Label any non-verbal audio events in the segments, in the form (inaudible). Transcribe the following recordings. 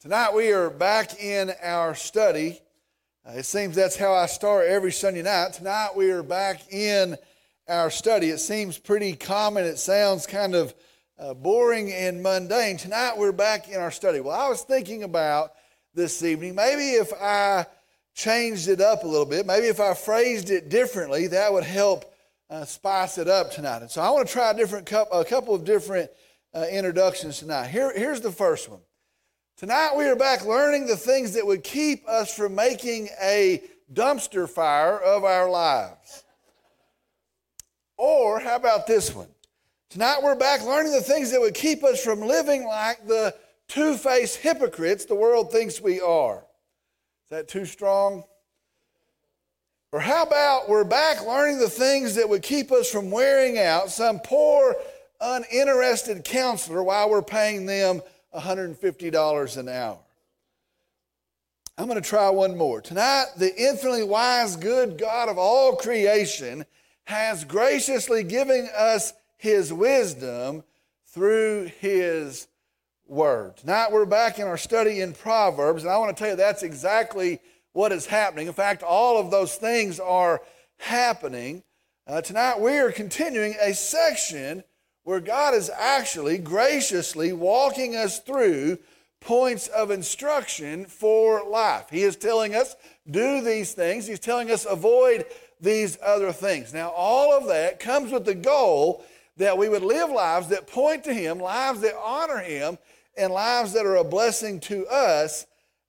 Tonight we are back in our study. Uh, it seems that's how I start every Sunday night. Tonight we are back in our study. It seems pretty common. It sounds kind of uh, boring and mundane. Tonight we're back in our study. Well, I was thinking about this evening, maybe if I changed it up a little bit, maybe if I phrased it differently, that would help uh, spice it up tonight. And so I want to try a different a couple of different uh, introductions tonight. Here, here's the first one. Tonight we are back learning the things that would keep us from making a dumpster fire of our lives. Or how about this one? Tonight we're back learning the things that would keep us from living like the two faced hypocrites the world thinks we are. Is that too strong? Or how about we're back learning the things that would keep us from wearing out some poor, uninterested counselor while we're paying them $150 an hour. I'm going to try one more. Tonight, the infinitely wise, good God of all creation has graciously given us his wisdom through his word. Tonight, we're back in our study in Proverbs, and I want to tell you that's exactly what is happening. In fact, all of those things are happening. Uh, tonight, we are continuing a section where God is actually graciously walking us through points of instruction for life. He is telling us, do these things. He's telling us, avoid these other things. Now, all of that comes with the goal that we would live lives that point to Him, lives that honor Him, and lives that are a blessing to us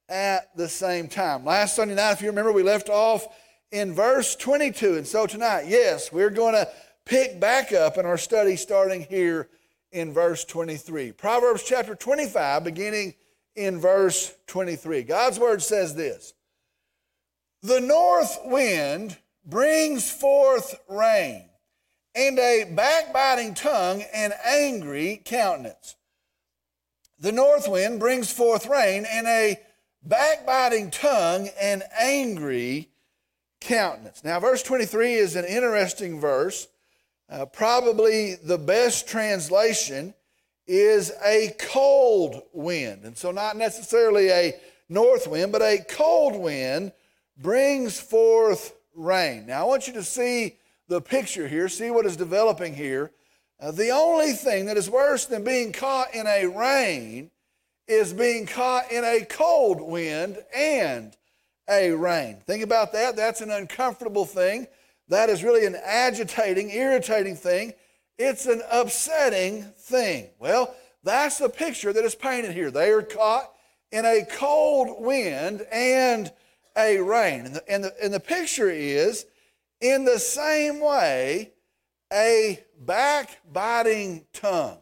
at the same time. Last Sunday night, if you remember, we left off in verse 22. And so tonight, yes, we're going to pick back up in our study starting here in verse 23. Proverbs chapter 25, beginning in verse 23. God's word says this The north wind brings forth rain, and a backbiting tongue and angry countenance. The north wind brings forth rain, and a backbiting tongue and angry countenance. Now, verse 23 is an interesting verse. Uh, probably the best translation is a cold wind. And so, not necessarily a north wind, but a cold wind brings forth rain. Now, I want you to see the picture here, see what is developing here. Uh, the only thing that is worse than being caught in a rain is being caught in a cold wind and a rain. Think about that. That's an uncomfortable thing. That is really an agitating, irritating thing. It's an upsetting thing. Well, that's the picture that is painted here. They are caught in a cold wind and a rain. And the, and the, and the picture is in the same way, a backbiting tongue.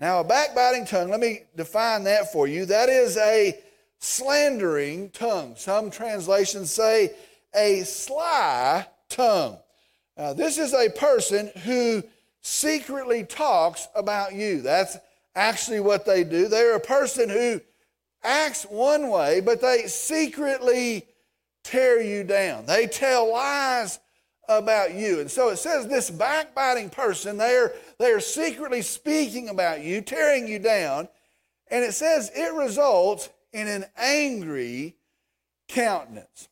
Now, a backbiting tongue, let me define that for you. That is a slandering tongue. Some translations say a sly tongue. Now, this is a person who secretly talks about you. That's actually what they do. They're a person who acts one way, but they secretly tear you down. They tell lies about you. And so it says this backbiting person, they're, they're secretly speaking about you, tearing you down. And it says it results in an angry countenance.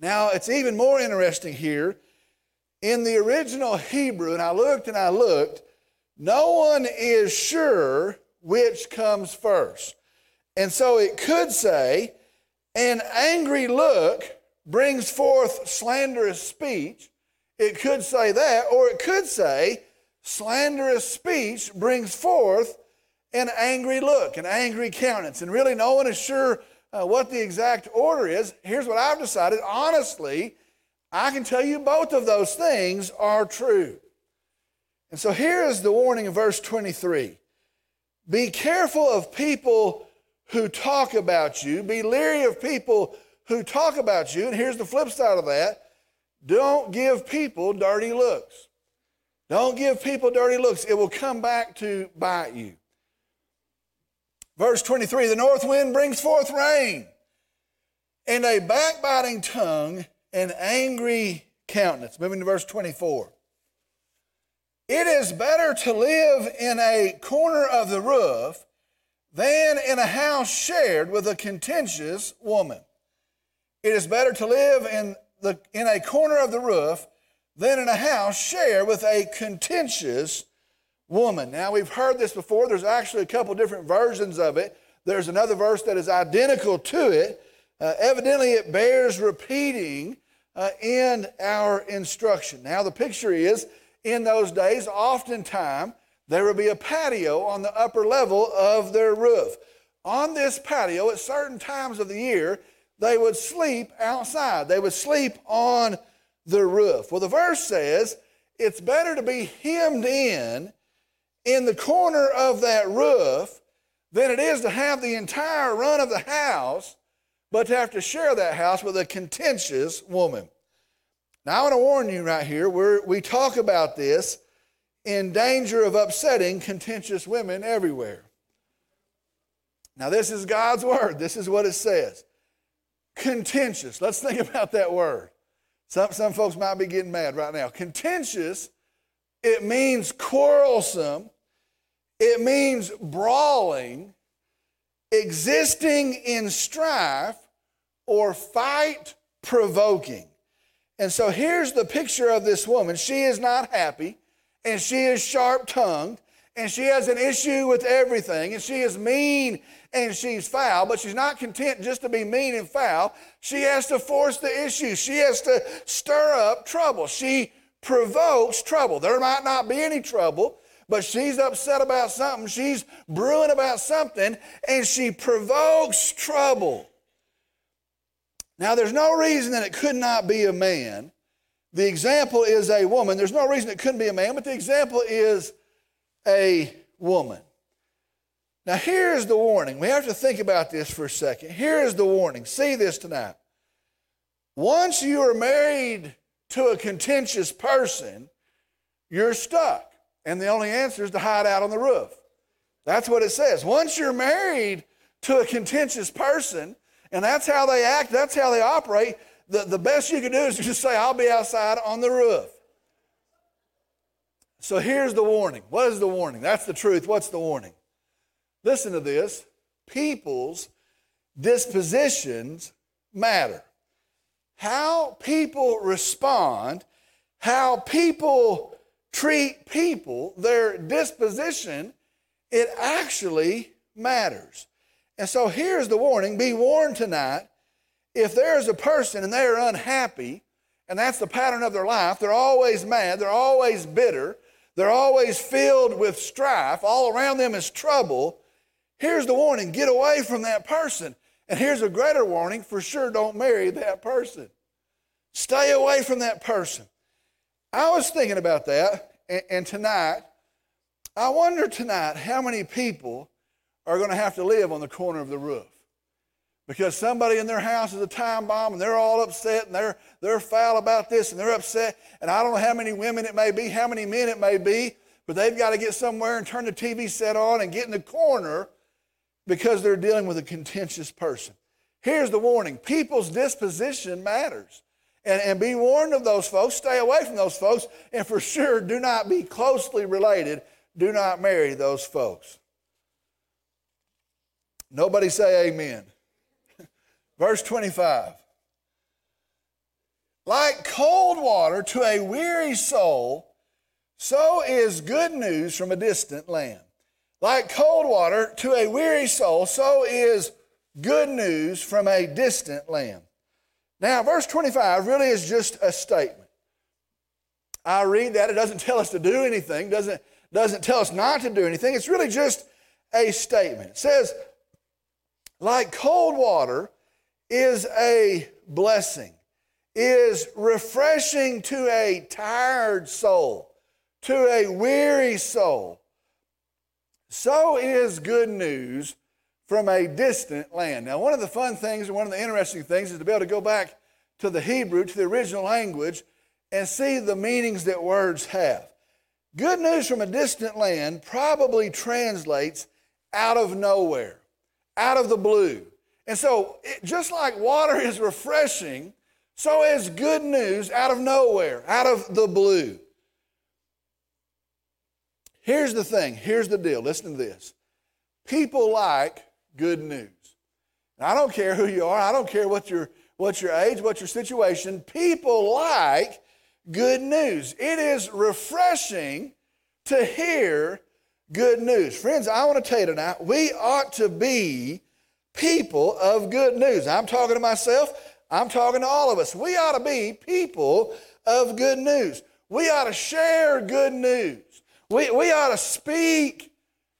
Now, it's even more interesting here. In the original Hebrew, and I looked and I looked, no one is sure which comes first. And so it could say, an angry look brings forth slanderous speech. It could say that, or it could say, slanderous speech brings forth an angry look, an angry countenance. And really, no one is sure uh, what the exact order is, here's what I've decided. Honestly, I can tell you both of those things are true. And so here is the warning in verse 23 Be careful of people who talk about you, be leery of people who talk about you. And here's the flip side of that don't give people dirty looks. Don't give people dirty looks. It will come back to bite you. Verse 23 The north wind brings forth rain, and a backbiting tongue and angry countenance. Moving to verse 24. It is better to live in a corner of the roof than in a house shared with a contentious woman. It is better to live in, the, in a corner of the roof than in a house shared with a contentious woman. Now, we've heard this before. There's actually a couple different versions of it. There's another verse that is identical to it. Uh, evidently, it bears repeating uh, in our instruction. Now, the picture is in those days, oftentimes, there would be a patio on the upper level of their roof. On this patio, at certain times of the year, they would sleep outside. They would sleep on the roof. Well, the verse says it's better to be hemmed in in the corner of that roof than it is to have the entire run of the house, but to have to share that house with a contentious woman. Now, I want to warn you right here, we we talk about this in danger of upsetting contentious women everywhere. Now, this is God's word. This is what it says. Contentious. Let's think (laughs) about that word. Some, some folks might be getting mad right now. Contentious, it means quarrelsome, it means brawling, existing in strife, or fight provoking. And so here's the picture of this woman. She is not happy and she is sharp tongued and she has an issue with everything and she is mean and she's foul, but she's not content just to be mean and foul. She has to force the issue, she has to stir up trouble. She provokes trouble. There might not be any trouble, but she's upset about something. She's brewing about something and she provokes trouble. Now, there's no reason that it could not be a man the example is a woman. There's no reason it couldn't be a man, but the example is a woman. Now, here's the warning. We have to think about this for a second. Here is the warning. See this tonight. Once you are married to a contentious person, you're stuck. And the only answer is to hide out on the roof. That's what it says. Once you're married to a contentious person, and that's how they act, that's how they operate, the, the best you can do is (laughs) just say, I'll be outside on the roof. So here's the warning. What is the warning? That's the truth. What's the warning? Listen to this. People's dispositions matter. How people respond, how people treat people, their disposition, it actually matters. And so here's the warning be warned tonight if there is a person and they are unhappy, and that's the pattern of their life, they're always mad, they're always bitter, they're always filled with strife, all around them is trouble. Here's the warning get away from that person. And here's a greater warning for sure don't marry that person. Stay away from that person. I was thinking about that, and, tonight, I wonder tonight how many people are going to have to live on the corner of the roof because somebody in their house is a time bomb and they're all upset and they're, they're foul about this and they're upset. And I don't know how many women it may be, how many men it may be, but they've got to get somewhere and turn the TV set on and get in the corner because they're dealing with a contentious person. Here's the warning people's disposition matters. And, and be warned of those folks, stay away from those folks, and for sure do not be closely related. Do not marry those folks. Nobody say amen. (laughs) Verse 25. Like cold water to a weary soul, so is good news from a distant land. Like cold water to a weary soul, so is good news from a distant land. Now, verse 25 really is just a statement. I read that, it doesn't tell us to do anything, doesn't, doesn't tell us not to do anything. It's really just a statement. It says, like cold water is a blessing, is refreshing to a tired soul, to a weary soul. So is good news from a distant land. Now, one of the fun things and one of the interesting things is to be able to go back to the Hebrew, to the original language, and see the meanings that words have. Good news from a distant land probably translates out of nowhere, out of the blue. And so, it, just like water (laughs) is refreshing, so is good news out of nowhere, out of the blue. Here's the thing here's the deal. Listen to this. people like good news. And I don't care who you are, I don't care what your, what your age, what your situation, people like good news. It is refreshing to hear good news. Friends, I want to tell you tonight, we ought to be people of good news. I'm talking to myself, I'm talking to all of us. We ought to be people of good news. We ought to share good news. We, we ought to speak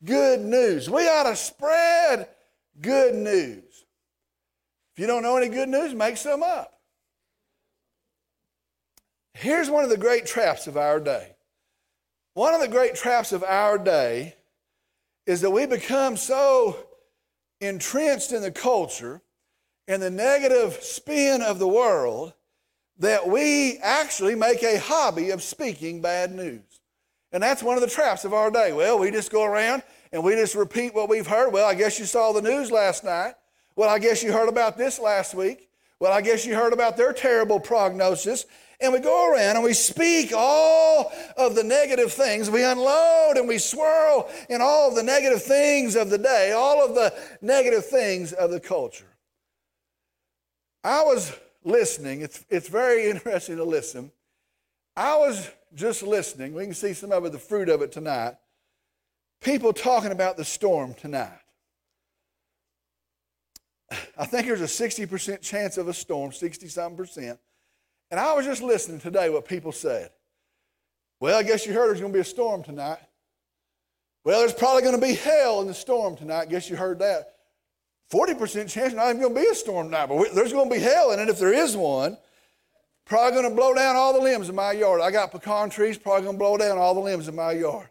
good news. We ought to spread good news. If you don't know any good news, make some up. Here's one of the great traps of our day. One of the great traps of our day is that we become so entrenched in the culture and the negative spin of the world that we actually make a hobby of speaking bad news. And that's one of the traps of our day. Well, we just go around and we just repeat what we've heard. Well, I guess you saw the news last night. Well, I guess you heard about this last week. Well, I guess you heard about their terrible prognosis. And we go around and we speak all of the negative things. We unload and we swirl in all of the negative things of the day, all of the negative things of the culture. I was listening. It's, it's very (laughs) interesting to listen. I was just listening. We can see some of it, the fruit of it tonight. People talking about the storm tonight. I think there's a 60% chance of a storm, 60 something percent. And I was just listening today what people said. Well, I guess you heard there's going to be a storm tonight. Well, there's probably going to be hell in the storm tonight. I Guess you heard that. 40% chance not even going to be a storm tonight, but there's going to be hell in it if there is one. Probably going to blow down all the limbs in my yard. I got pecan trees, probably going to blow down all the limbs in my yard.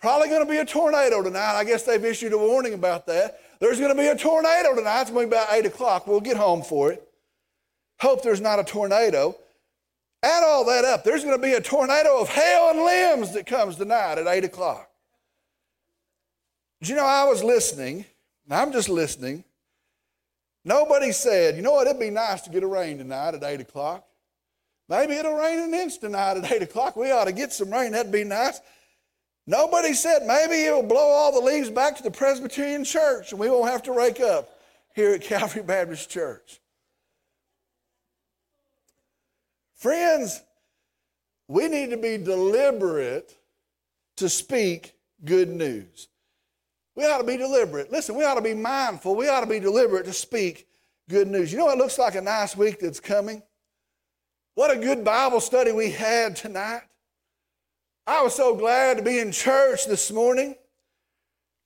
Probably going to be a tornado tonight. I guess they've issued a warning about that. There's going to be a tornado tonight. It's going to be about 8 o'clock. We'll get home for it. Hope there's not a tornado. Add all that up. There's going to be a tornado of hail and limbs that comes tonight at 8 o'clock. You know I was listening? I'm just listening. Nobody said, you know what, it'd be nice to get a rain tonight at 8 o'clock. Maybe it'll rain an inch tonight at (laughs) 8 o'clock. We ought to get some rain. That'd be nice. Nobody said maybe it'll blow all the leaves back to the Presbyterian church and we won't have to rake up here at (laughs) Calvary Baptist Church. Friends, we need to be deliberate to speak good news. We ought to be deliberate. Listen, we ought to be mindful. We ought to be deliberate to speak good news. You know what looks like a nice week that's coming? What a good Bible study we had tonight. I was so glad to be in church this morning.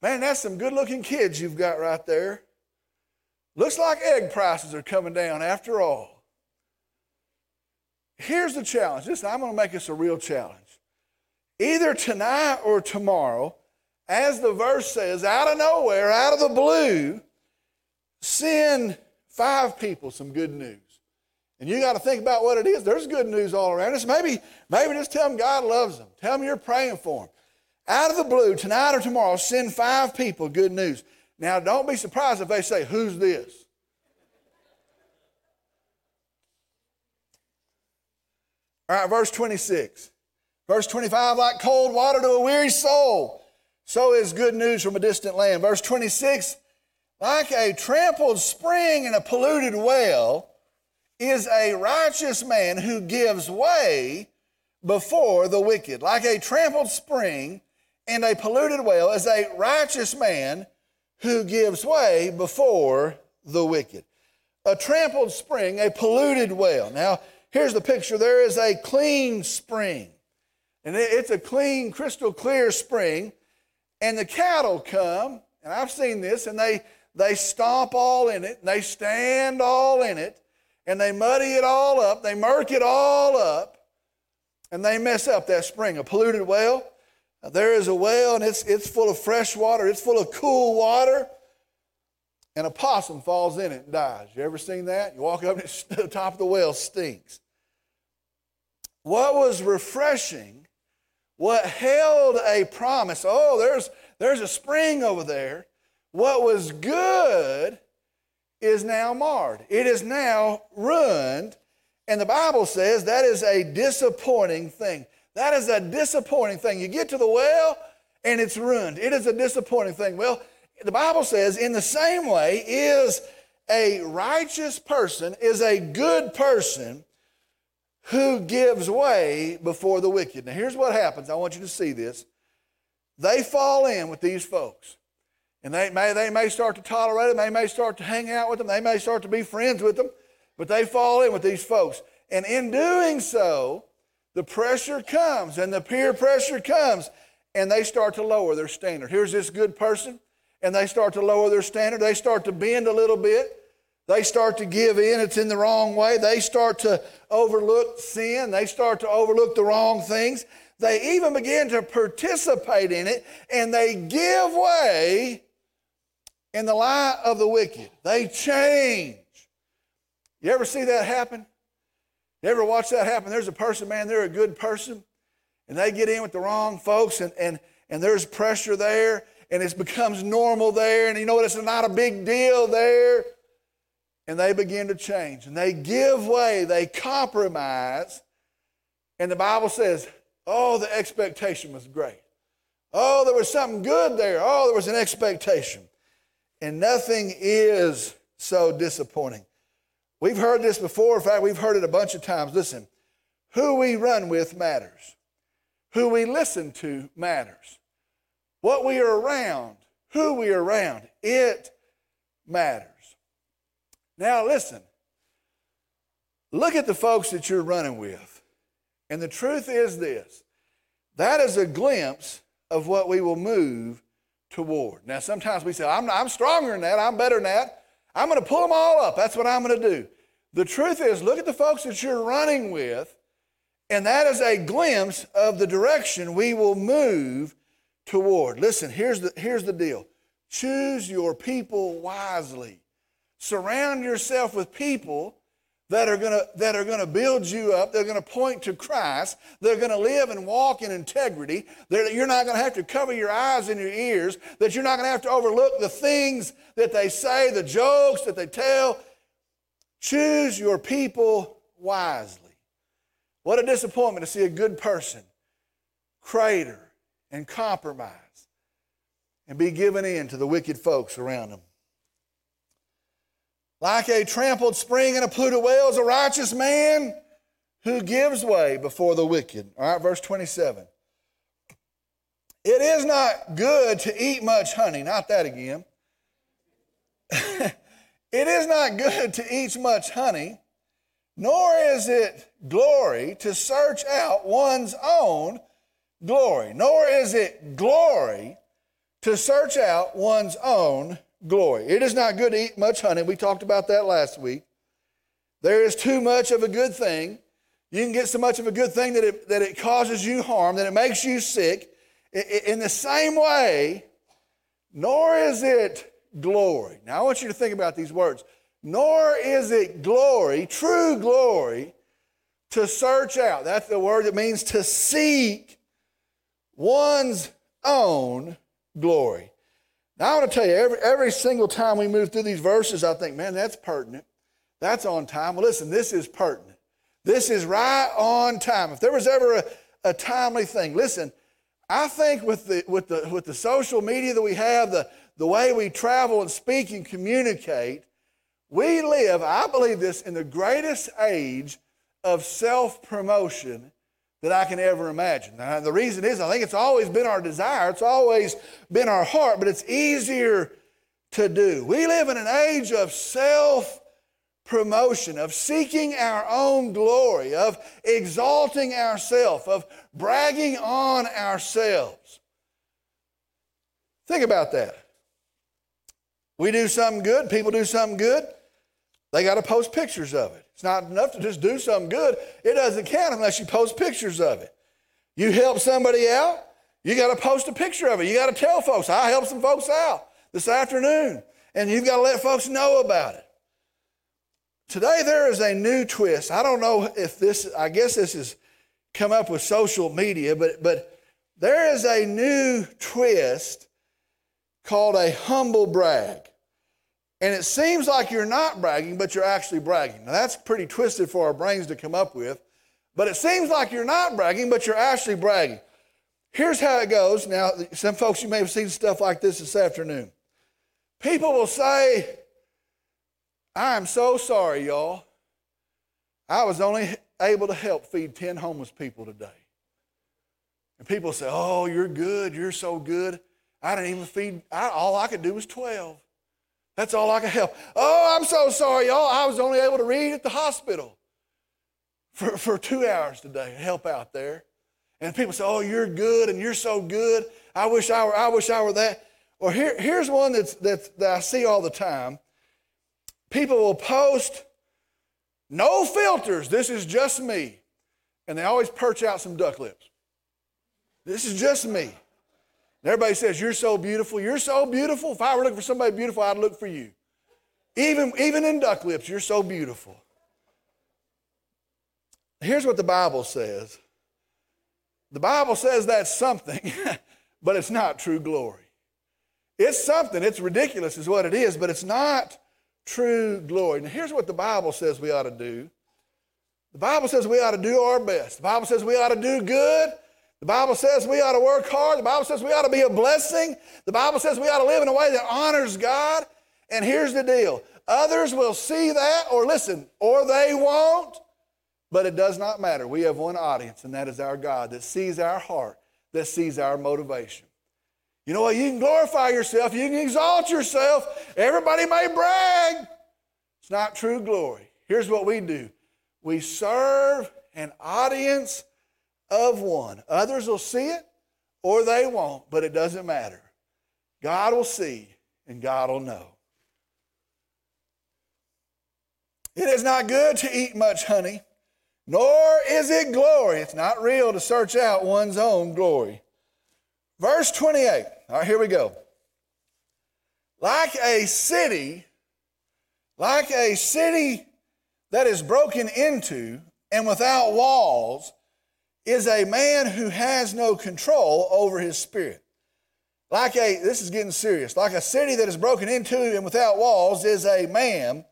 Man, that's some good looking kids you've got right there. Looks like egg prices are coming down after all. Here's the challenge. Listen, I'm going to make this a real challenge. Either tonight or tomorrow, as the verse says, out of nowhere, out of the blue, send five people some good news. And you got to think about what it is. There's good news all around us. Maybe, maybe just tell them God loves them. Tell them you're praying for them. Out of the blue, tonight or tomorrow, send five people good news. Now, don't be surprised if they say, Who's this? All right, verse 26. Verse 25, like cold water to a weary soul, so is good news from a distant land. Verse 26, like a trampled spring in a polluted well, is a righteous man who gives way before the wicked. Like a trampled spring and a polluted well is a righteous man who gives way before the wicked. A trampled spring, a polluted well. Now, here's the picture there is a clean spring, and it's a clean, crystal clear spring, and the cattle come, and I've seen this, and they, they stomp all in it, and they stand all in it, and they muddy it all up, they murk it all up, and they mess up that spring. A polluted well, there is a well and it's, it's full of fresh water, it's full of cool water, and a possum falls in it and dies. You ever seen that? You walk up and (laughs) the top of the well stinks. What was refreshing, what held a promise, oh, there's, there's a spring over there. What was good is now marred. It is now ruined. And the Bible says that is a disappointing thing. That is a disappointing thing. You get to the well and it's ruined. It is a disappointing thing. Well, the Bible says, in the same way, is a righteous person, is a good person who gives way before the wicked. Now, here's what happens. I want you to see this. They fall in with these folks. And they may, they may start to tolerate them. They may start to hang out with them. They may start to be friends with them. But they fall in with these folks. And in doing so, the pressure comes and the peer pressure comes and they start to lower their standard. Here's this good person and they start to lower their standard. They start to bend a little bit. They start to give in. It's in the wrong way. They start to overlook sin. They start to overlook the wrong things. They even begin to participate in it and they give way in the lie of the wicked. They change. You ever see that happen? You ever watch that happen? There's a person, man, they're a good person, and they get in with the wrong folks, and, and, and there's pressure there, and it becomes normal there, and you know what? It's not a big deal there. And they begin to change, and they give way, they compromise, and the Bible says, oh, the expectation was great. Oh, there was something good there. Oh, there was an expectation. And nothing is so disappointing. We've heard this before. In fact, we've heard it a bunch of times. Listen, who we run with matters, who we listen to matters, what we are around, who we are around, it matters. Now, listen, look at the folks that you're running with. And the truth is this that is a glimpse of what we will move toward. Now, sometimes we say, I'm, I'm stronger than that, I'm better than that. I'm going to pull them all up. That's what I'm going to do. The truth is, look at the folks that you're running with, and that is a glimpse of the direction we will move toward. Listen, here's the, here's the deal choose your people wisely. Surround yourself with people that are gonna that are gonna build you up. They're gonna point to Christ. They're gonna live and walk in integrity. You're not gonna have to cover your eyes and your ears. That you're not gonna have to overlook the things that they say, the jokes that they tell. Choose your people wisely. What a disappointment to see a good person crater and compromise and be given in to the wicked folks around them. Like a trampled spring and a polluted well is a righteous man who gives way before the wicked. All right, verse 27. It is not good to eat much honey, not that again. (laughs) it is not good to eat much honey, nor is it glory to search out one's own glory, nor is it glory to search out one's own glory. It is not good to eat much honey. We talked about that last week. There is too much of a good thing. You can get so much of a good thing that it, that it causes you harm, that it makes you sick. In the same way, nor is it glory. Now, I want you to think about these words. Nor is it glory, true glory, to search out. That's the word that means to seek one's own glory. Now, I want to tell you, every, every single time we move through these verses, I think, man, that's pertinent. That's on time. Well, listen, this is pertinent. This is right on time. If there was ever a, a timely thing, listen, I think with the, with, the, with the social media that we have, the, the way we travel and speak and communicate, we live, I believe this, in the greatest age of self promotion that I can ever imagine. Now, the reason is I think it's always been our desire, it's always been our heart, but it's easier to do. We live in an age of self promotion, of seeking our own glory, of exalting ourselves, of bragging on ourselves. Think about that. We do something good, people do something good, they got to post pictures of it. It's not enough to just do something good. It doesn't count unless you post pictures of it. You help somebody out, you got to post a picture of it. You got to tell folks, I helped some folks out this afternoon. And you've got to let folks know about it. Today there is a new twist. I don't know if this, I guess this has come up with social media, but, but there is a new twist called a humble brag. And it seems like you're not bragging, but you're actually bragging. Now, that's pretty twisted for our brains to come up with. But it seems like you're not bragging, but you're actually bragging. Here's how it goes. Now, some folks, you may have seen stuff like this this afternoon. People will say, I am so sorry, y'all. I was only able to help feed 10 homeless people today. And people say, Oh, you're good. You're so good. I didn't even feed, I, all I could do was 12. That's all I can help. Oh, I'm so sorry, y'all. I was only able to read at the hospital for, for two hours today, and help out there. And people say, Oh, you're good and you're so good. I wish I were, I wish I were that. Or here, here's one that's, that's, that I see all the time. People will post no filters. This is just me. And they always perch out some duck lips. This is just me. And everybody says, You're so beautiful. You're so beautiful. If I were looking for somebody beautiful, I'd look for you. Even, even in duck lips, you're so beautiful. Here's what the Bible says the Bible says that's something, (laughs) but it's not true glory. It's something, it's ridiculous, is what it is, but it's not true glory. Now, here's what the Bible says we ought to do the Bible says we ought to do our best, the Bible says we ought to do good. The Bible says we ought to work hard. The Bible says we ought to be a blessing. The Bible says we ought to live in a way that honors God. And here's the deal others will see that, or listen, or they won't, but it does not matter. We have one audience, and that is our God that sees our heart, that sees our motivation. You know what? You can glorify yourself, you can exalt yourself. Everybody may brag. It's not true glory. Here's what we do we serve an audience of one. Others will see it or they won't, but it doesn't matter. God will see and God will know. It is not good to eat much honey, nor is it glory. It's not real to search out one's own glory. Verse 28. All right, here we go. Like a city, like a city that is broken into and without walls, is a man who has no control over his spirit. Like a, this is getting serious, like a city that is broken into and without walls is a man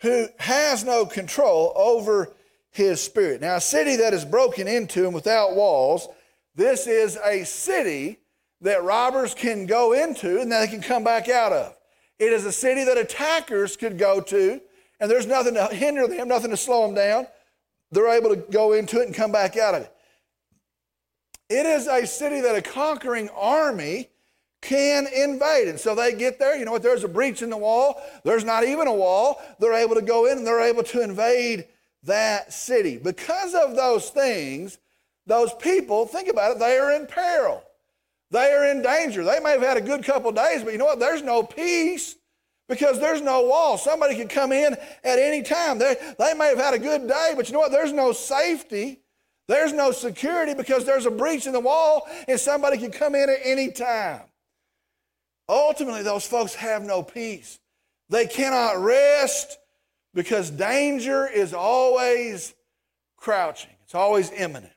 who has no control over his spirit. Now, a city that is broken into and without walls, this is a city that robbers can go into and they can come back out of. It is a city that attackers could go to, and there's nothing to hinder them, nothing to slow them down. They're able to go into it and come back out of it. It is a city that a conquering army can invade. And so they get there, you know what, there's a breach in the wall, there's not even a wall. They're able to go in and they're able to invade that city. Because of those things, those people, think about it, they are in peril. They are in danger. They may have had a good couple days, but you know what? There's no peace because there's no wall. Somebody could come in at any time. They, they may have had a good day, but you know what? There's no safety. There's no security because there's a breach in the wall and somebody can come in at any time. Ultimately, those folks have no peace. They cannot rest because danger is always crouching, it's always imminent.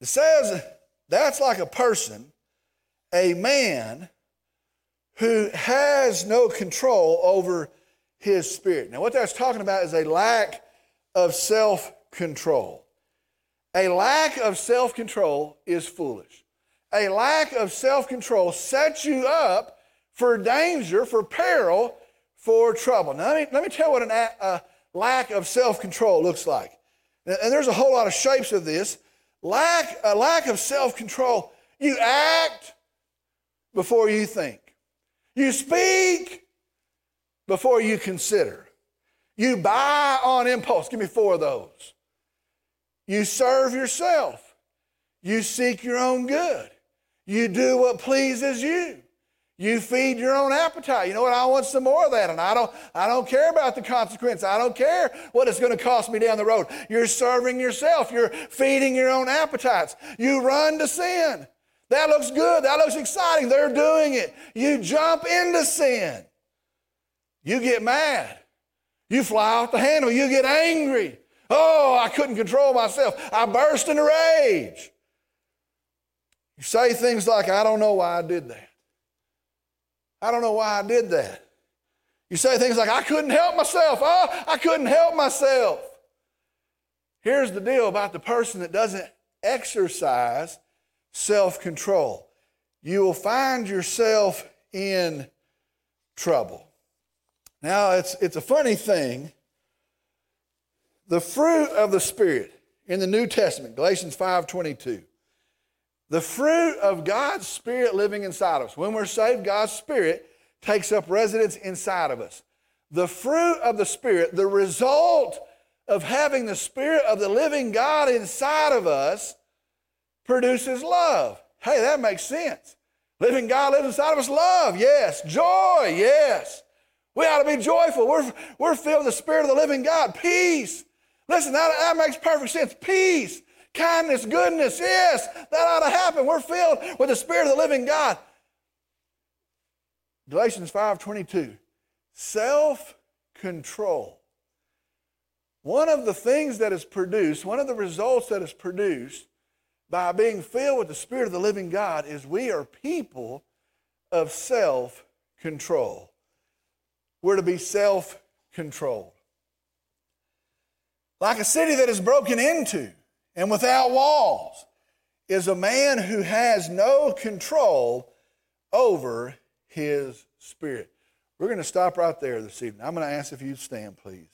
It says that's like a person, a man who has no control over his spirit. Now, what that's talking about is a lack of self control. A lack of self control is foolish. A lack of self control sets you up for danger, for peril, for trouble. Now, let me, let me tell you what a lack of self control looks like. And there's a whole lot of shapes of this. Lack, a lack of self control. You act before you think. You speak before you consider. You buy on impulse. Give me four of those. You serve yourself. You seek your own good. You do what pleases you. You feed your own appetite. You know what? I want some more of that, and I don't. I don't care about the consequence. I don't care what it's going to cost me down the road. You're serving yourself. You're feeding your own appetites. You run to sin. That looks good. That looks exciting. They're doing it. You jump into sin. You get mad. You fly off the handle. You get angry. Oh, I couldn't control myself. I burst into rage. You say things like, I don't know why I did that. I don't know why I did that. You say things like, I couldn't help myself. Oh, I couldn't help myself. Here's the deal about the person that doesn't exercise self control. You will find yourself in trouble. Now, it's, it's a funny thing. The fruit of the Spirit in the New Testament, Galatians 5.22. The fruit of God's Spirit living inside of us. When we're saved, God's Spirit takes up residence inside of us. The fruit of the Spirit, the result of having the Spirit of the living God inside of us, produces love. Hey, that makes sense. Living God lives inside of us. Love, yes. Joy, yes. We ought to be joyful. We're, we're filled with the Spirit of the living God. Peace. Listen, that, that makes perfect sense. Peace, kindness, goodness, yes, that ought to happen. We're filled with the Spirit of the living God. Galatians 5:22. Self-control. One of the things that is produced, one of the results that is produced by being filled with the Spirit of the living God is we are people of self-control. We're to be self-controlled. Like a city that is broken into and without walls is a man who has no control over his spirit. We're going to stop right there this evening. I'm going to ask if you'd stand, please.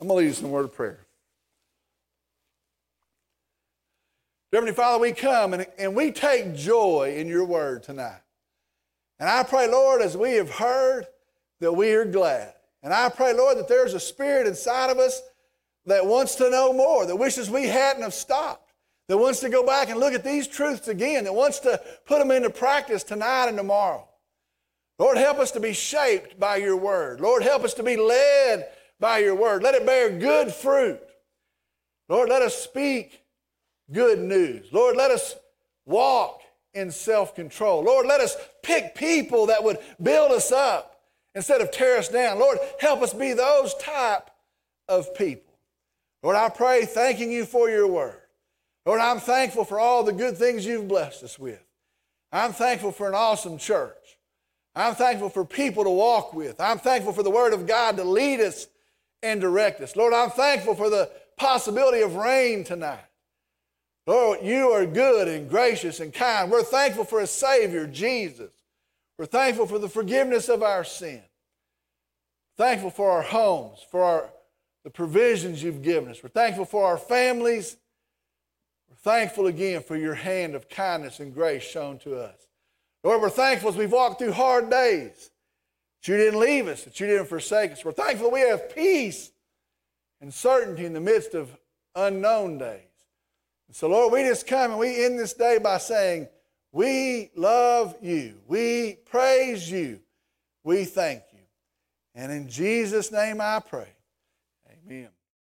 I'm going to lead in a word of prayer. Heavenly Father, we come and, and we take joy in your word tonight. And I pray, Lord, as we have heard, that we are glad. And I pray, Lord, that there's a spirit inside of us that wants to know more, that wishes we hadn't have stopped, that wants to go back and look at these truths again, that wants to put them into practice tonight and tomorrow. Lord, help us to be shaped by your word. Lord, help us to be led by your word. Let it bear good fruit. Lord, let us speak good news. Lord, let us walk in self control. Lord, let us pick people that would build us up instead of tear us down. Lord, help us be those type of people. Lord, I pray thanking you for your word. Lord, I'm thankful for all the good things you've blessed us with. I'm thankful for an awesome church. I'm thankful for people to walk with. I'm thankful for the word of God to lead us and direct us. Lord, I'm thankful for the possibility of rain tonight. Lord, you are good and gracious and kind. We're thankful for a Savior, Jesus. We're thankful for the forgiveness of our sin. Thankful for our homes, for our, the provisions you've given us. We're thankful for our families. We're thankful again for your hand of kindness and grace shown to us. Lord, we're thankful as we've walked through hard days that you didn't leave us, that you didn't forsake us. We're thankful we have peace and certainty in the midst of unknown days. So, Lord, we just come and we end this day by saying, We love you. We praise you. We thank you. And in Jesus' name I pray. Amen.